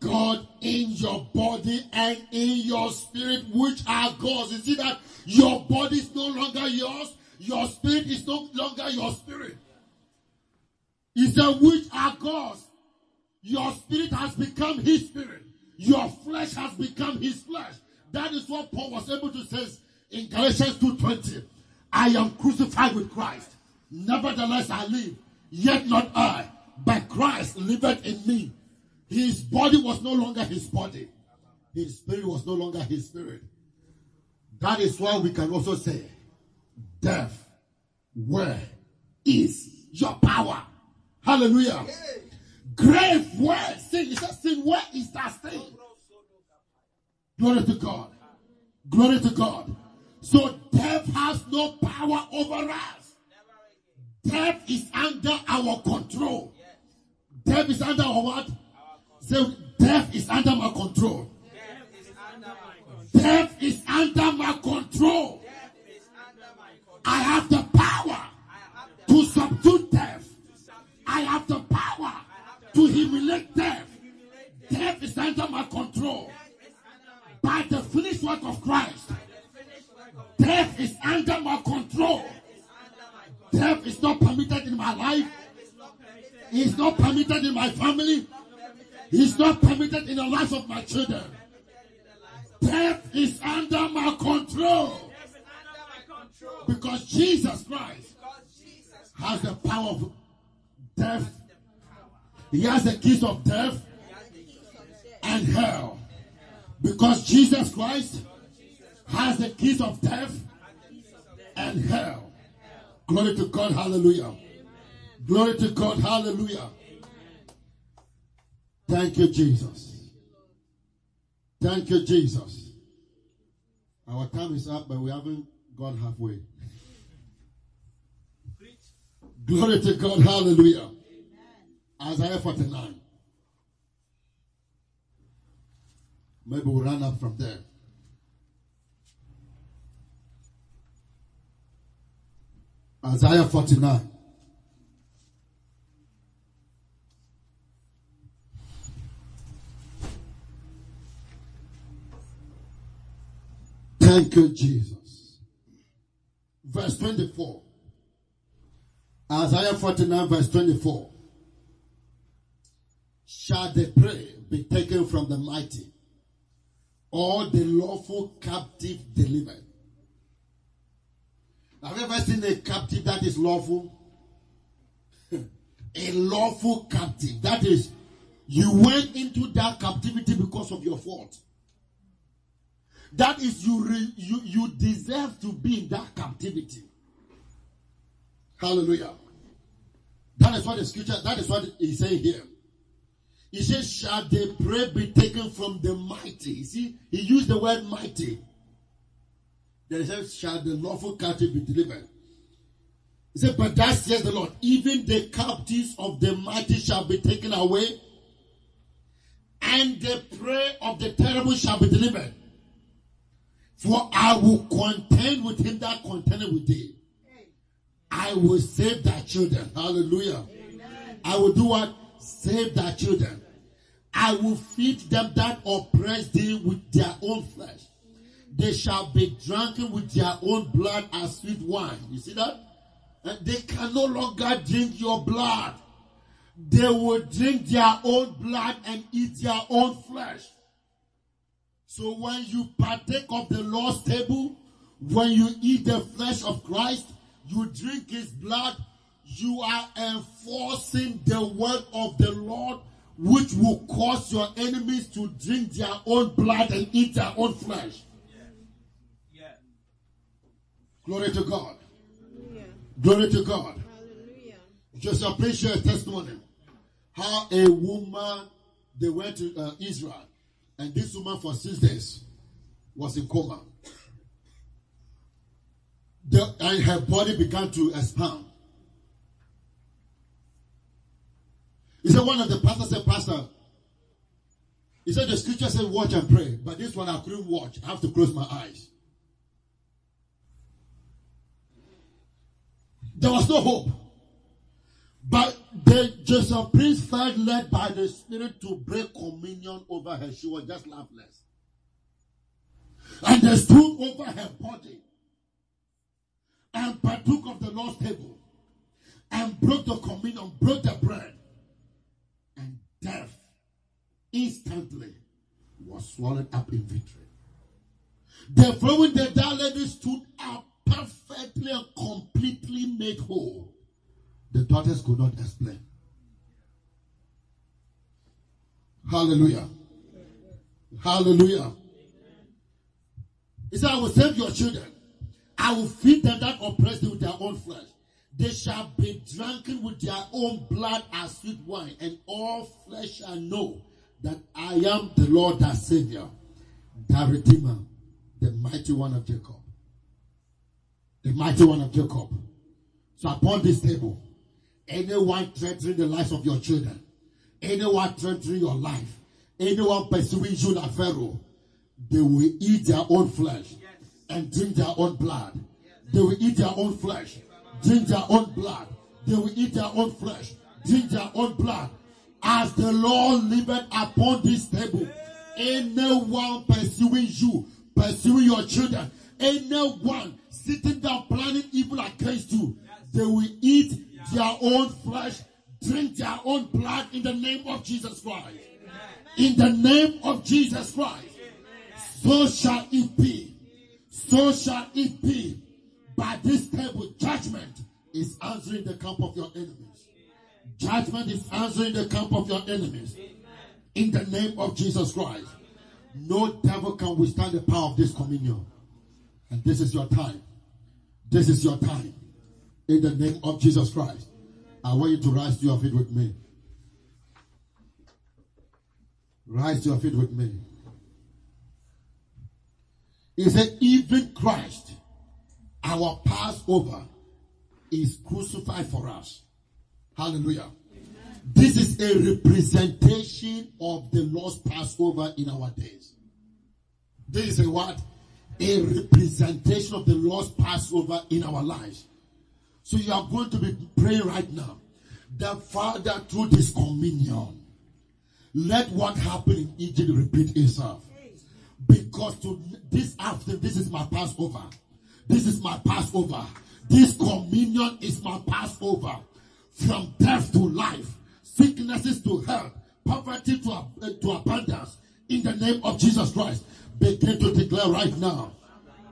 God in your body and in your spirit, which are God's. You see that your body is no longer yours, your spirit is no longer your spirit. He said, which are God's. Your spirit has become his spirit. Your flesh has become his flesh. That is what Paul was able to say in Galatians 2.20. I am crucified with Christ. Nevertheless I live, yet not I, but Christ liveth in me. His body was no longer his body. His spirit was no longer his spirit. That is why we can also say, Death, where is your power? Hallelujah. Grave, where? Sin. He said, Sin, where is that sin? Glory to God. Glory to God. So death has no power over us. Death is under our control. Death is under our what? So death is under my control. Death is under my control. I have the power to subdue death. I have the power to humiliate death. Death is under my control. By the finished work of Christ, death is under my control. Death is not permitted in my life. It's not permitted in my family. It's not permitted in the lives of my children. Death is under my control. Because Jesus Christ has the power of death. He has the keys of death and hell. Because Jesus Christ has the keys of death and hell. Glory to God. Hallelujah. Glory to God. Hallelujah. Thank you, Jesus. Thank you, Jesus. Our time is up, but we haven't gone halfway. Glory to God. Hallelujah. Isaiah 49. Maybe we'll run up from there. Isaiah 49. Thank you, Jesus. Verse 24. Isaiah 49, verse 24. Shall the prey be taken from the mighty, or the lawful captive delivered? Have you ever seen a captive that is lawful? [LAUGHS] a lawful captive. That is, you went into that captivity because of your fault. That is, you, re, you, you deserve to be in that captivity. Hallelujah. That is what the scripture, that is what he's saying here. He says, Shall the prey be taken from the mighty? You see, he used the word mighty. Says, Shall the lawful captive be delivered? He said, But that says the Lord, even the captives of the mighty shall be taken away, and the prey of the terrible shall be delivered. For I will contend with him that contended with thee. I will save thy children. Hallelujah. Amen. I will do what? Save thy children. I will feed them that oppress thee with their own flesh. They shall be drunken with their own blood as sweet wine. You see that? And they can no longer drink your blood. They will drink their own blood and eat their own flesh. So when you partake of the Lord's table, when you eat the flesh of Christ, you drink his blood, you are enforcing the word of the Lord, which will cause your enemies to drink their own blood and eat their own flesh. Glory to God. Hallelujah. Glory to God. Hallelujah. Just appreciate testimony. How a woman, they went to uh, Israel, and this woman for six days was in coma the, and her body began to expand. He said, one of the pastors said, Pastor, he said, the scripture said, watch and pray. But this one, I couldn't watch. I have to close my eyes. There was no hope. But the Joseph Prince felt led by the Spirit to break communion over her. She was just lifeless. And they stood over her body and partook of the Lord's table and broke the communion, broke the bread, and death instantly was swallowed up in victory. Therefore, when the that lady stood up perfectly and completely made whole, the daughters could not explain. Hallelujah. Hallelujah. He said, I will save your children. I will feed them that oppress with their own flesh. They shall be drunken with their own blood as sweet wine, and all flesh shall know that I am the Lord, that Savior, the Redeemer, the mighty one of Jacob. The mighty one of Jacob. So upon this table, anyone threatening the lives of your children, anyone threatening your life, anyone pursuing you like Pharaoh, they will eat their own flesh and drink their own blood. They will eat their own flesh, drink their own blood. They will eat their own flesh, drink their own blood. As the Lord liveth upon this table, anyone pursuing you, pursuing your children, anyone sitting down planning evil against you, they will eat their own flesh, drink their own blood in the name of Jesus Christ. In the name of Jesus Christ. So shall it be so shall it be by this table. Judgment is answering the camp of your enemies. Judgment is answering the camp of your enemies. In the name of Jesus Christ. No devil can withstand the power of this communion. And this is your time. This is your time. In the name of Jesus Christ. I want you to rise to your feet with me. Rise to your feet with me. He said, even Christ, our Passover, is crucified for us. Hallelujah. Amen. This is a representation of the Lord's Passover in our days. This is a what? A representation of the Lord's Passover in our lives. So you are going to be praying right now. The Father, through this communion, let what happened in Egypt repeat itself. Because to this after this is my Passover. This is my Passover. This communion is my Passover. From death to life, sicknesses to health, poverty to, uh, to abundance. In the name of Jesus Christ, begin to declare right now.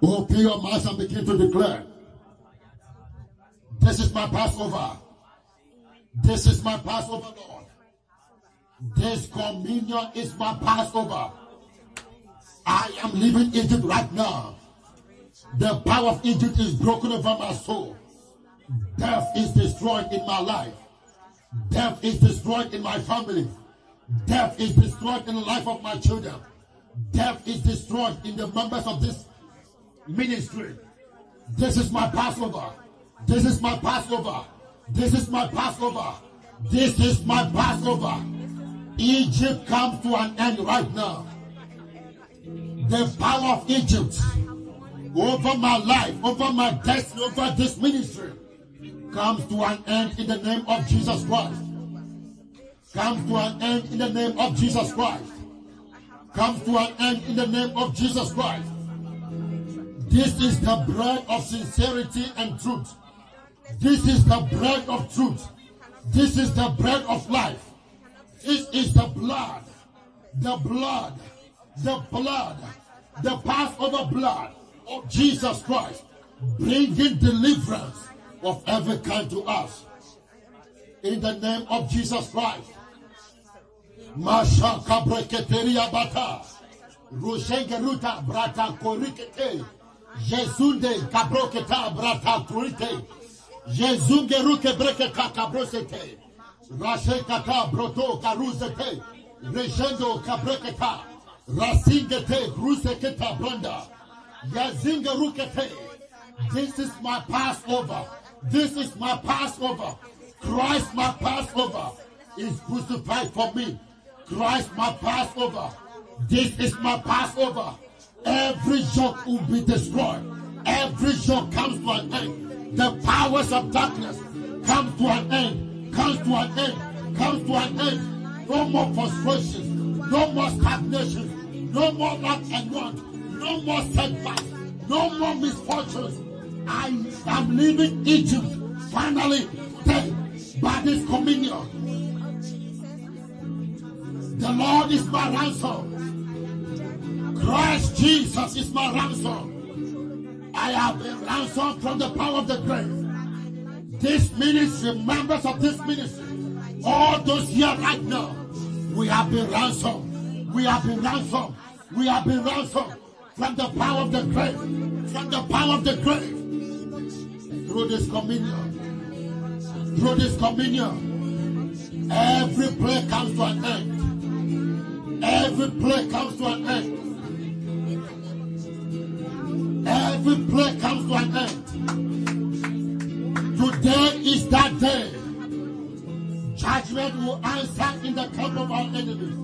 Oh, Open your mouth and begin to declare. This is my Passover. This is my Passover, Lord. This communion is my Passover. I am leaving Egypt right now. The power of Egypt is broken over my soul. Death is destroyed in my life. Death is destroyed in my family. Death is destroyed in the life of my children. Death is destroyed in the members of this ministry. This is my Passover. This is my Passover. This is my Passover. This is my Passover. Egypt comes to an end right now. The power of Egypt over my life, over my destiny, over this ministry comes to an end in the name of Jesus Christ. Comes to an end in the name of Jesus Christ. Comes to an end in the name of Jesus Christ. This is the bread of sincerity and truth. This is the bread of truth. This is the bread of life. This is the blood, the blood, the blood, the Passover blood of Jesus Christ, bringing deliverance of every kind to us. In the name of Jesus Christ. Masha kabreketeria bata. Rushengeruta brata korikete. Jesunde kabroketa brata kurite. Jezungeruke breketa kabrosete. Rashekata broto karuzete. Reshendo kabreketa. Rasingete ruseketa branda. Yazingerukete. This is my Passover. This is my Passover. Christ, my Passover, is crucified for me. Christ, my Passover. This is my Passover. Every yoke will be destroyed. Every yoke comes to an end. The powers of darkness come to an end. Comes to an end. Comes to an end. No more frustrations. No more stagnation. No more lack and want. No more setbacks. No more misfortunes. I am leaving Egypt finally dead by this communion. The Lord is my ransom. Christ Jesus is my ransom. I have been ransomed from the power of the grave. This ministry, members of this ministry, all those here right now, we have been ransomed. We have been ransomed. We have been ransomed from the power of the grave. From the power of the grave through this communion. Through this communion, every prayer comes to an end. Every plague comes to an end. Every plague comes to an end. Today is that day. Judgment will answer in the camp of our enemies.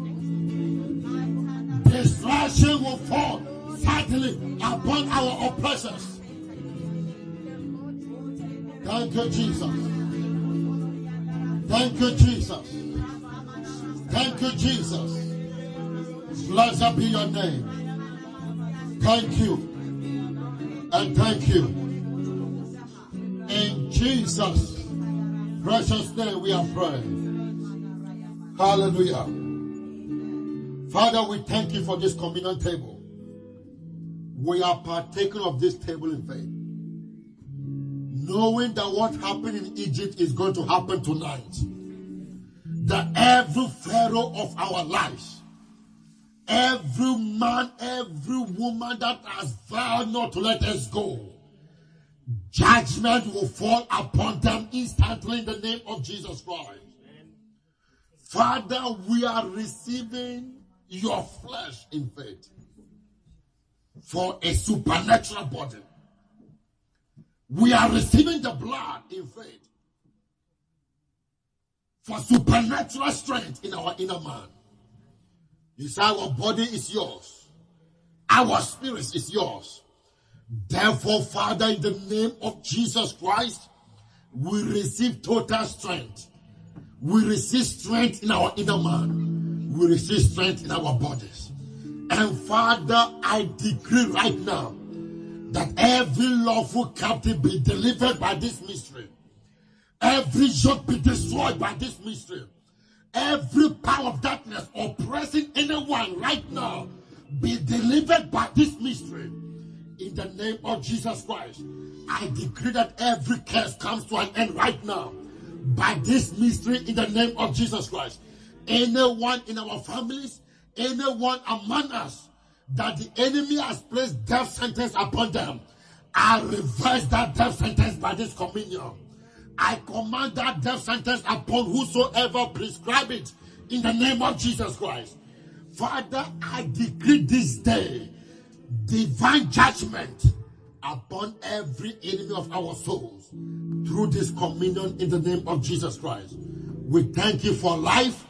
Destruction will fall certainly upon our oppressors. Thank you, Jesus. Thank you, Jesus. Thank you, Jesus. Blessed be your name. Thank you. And thank you. In Jesus' precious name we are praying. Hallelujah. Father, we thank you for this communion table. We are partaking of this table in faith knowing that what happened in Egypt is going to happen tonight. That every pharaoh of our lives, every man, every woman that has vowed not to let us go, judgment will fall upon them instantly in the name of Jesus Christ. Father, we are receiving your flesh in faith for a supernatural body. We are receiving the blood in faith for supernatural strength in our inner man. You say our body is yours, our spirit is yours. Therefore, Father, in the name of Jesus Christ, we receive total strength. We receive strength in our inner man. We receive strength in our bodies. And Father, I decree right now that every lawful captive be delivered by this mystery. Every yoke be destroyed by this mystery. Every power of darkness oppressing anyone right now be delivered by this mystery. In the name of Jesus Christ, I decree that every curse comes to an end right now by this mystery in the name of Jesus Christ. Anyone in our families, anyone among us that the enemy has placed death sentence upon them, I reverse that death sentence by this communion. I command that death sentence upon whosoever prescribe it in the name of Jesus Christ. Father, I decree this day divine judgment upon every enemy of our souls through this communion in the name of Jesus Christ. We thank you for life.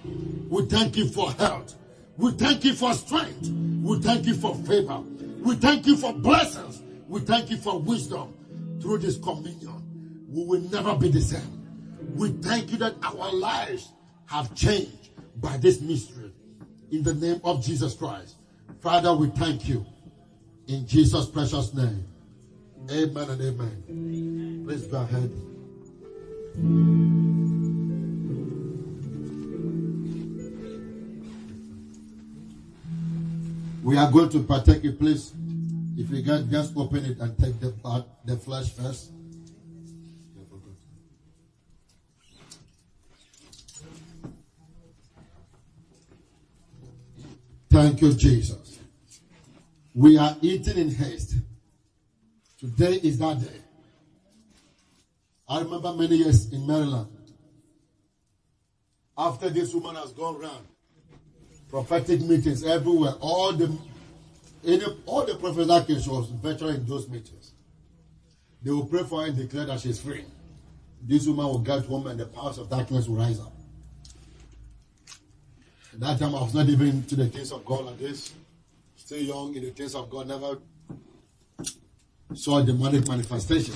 We thank you for health. We thank you for strength. We thank you for favor. We thank you for blessings. We thank you for wisdom through this communion. We will never be the same. We thank you that our lives have changed by this mystery. In the name of Jesus Christ. Father, we thank you. In Jesus' precious name. Amen and amen. Please go ahead. We are going to partake it, please. If you can just open it and take the part, the flesh first. Thank you, Jesus. We are eating in haste. Today is that day. I remember many years in Maryland. After this woman has gone round, prophetic meetings everywhere, all the any, all the prophets that came, she was virtually in those meetings. They will pray for her and declare that she's free. This woman will get home and the powers of darkness will rise up. At that time, I was not even into the things of God like this. Still young in the things of God, never saw demonic manifestation.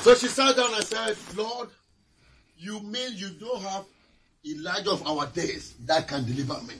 So she sat down and said, Lord, you mean you don't have Elijah of our days that can deliver me?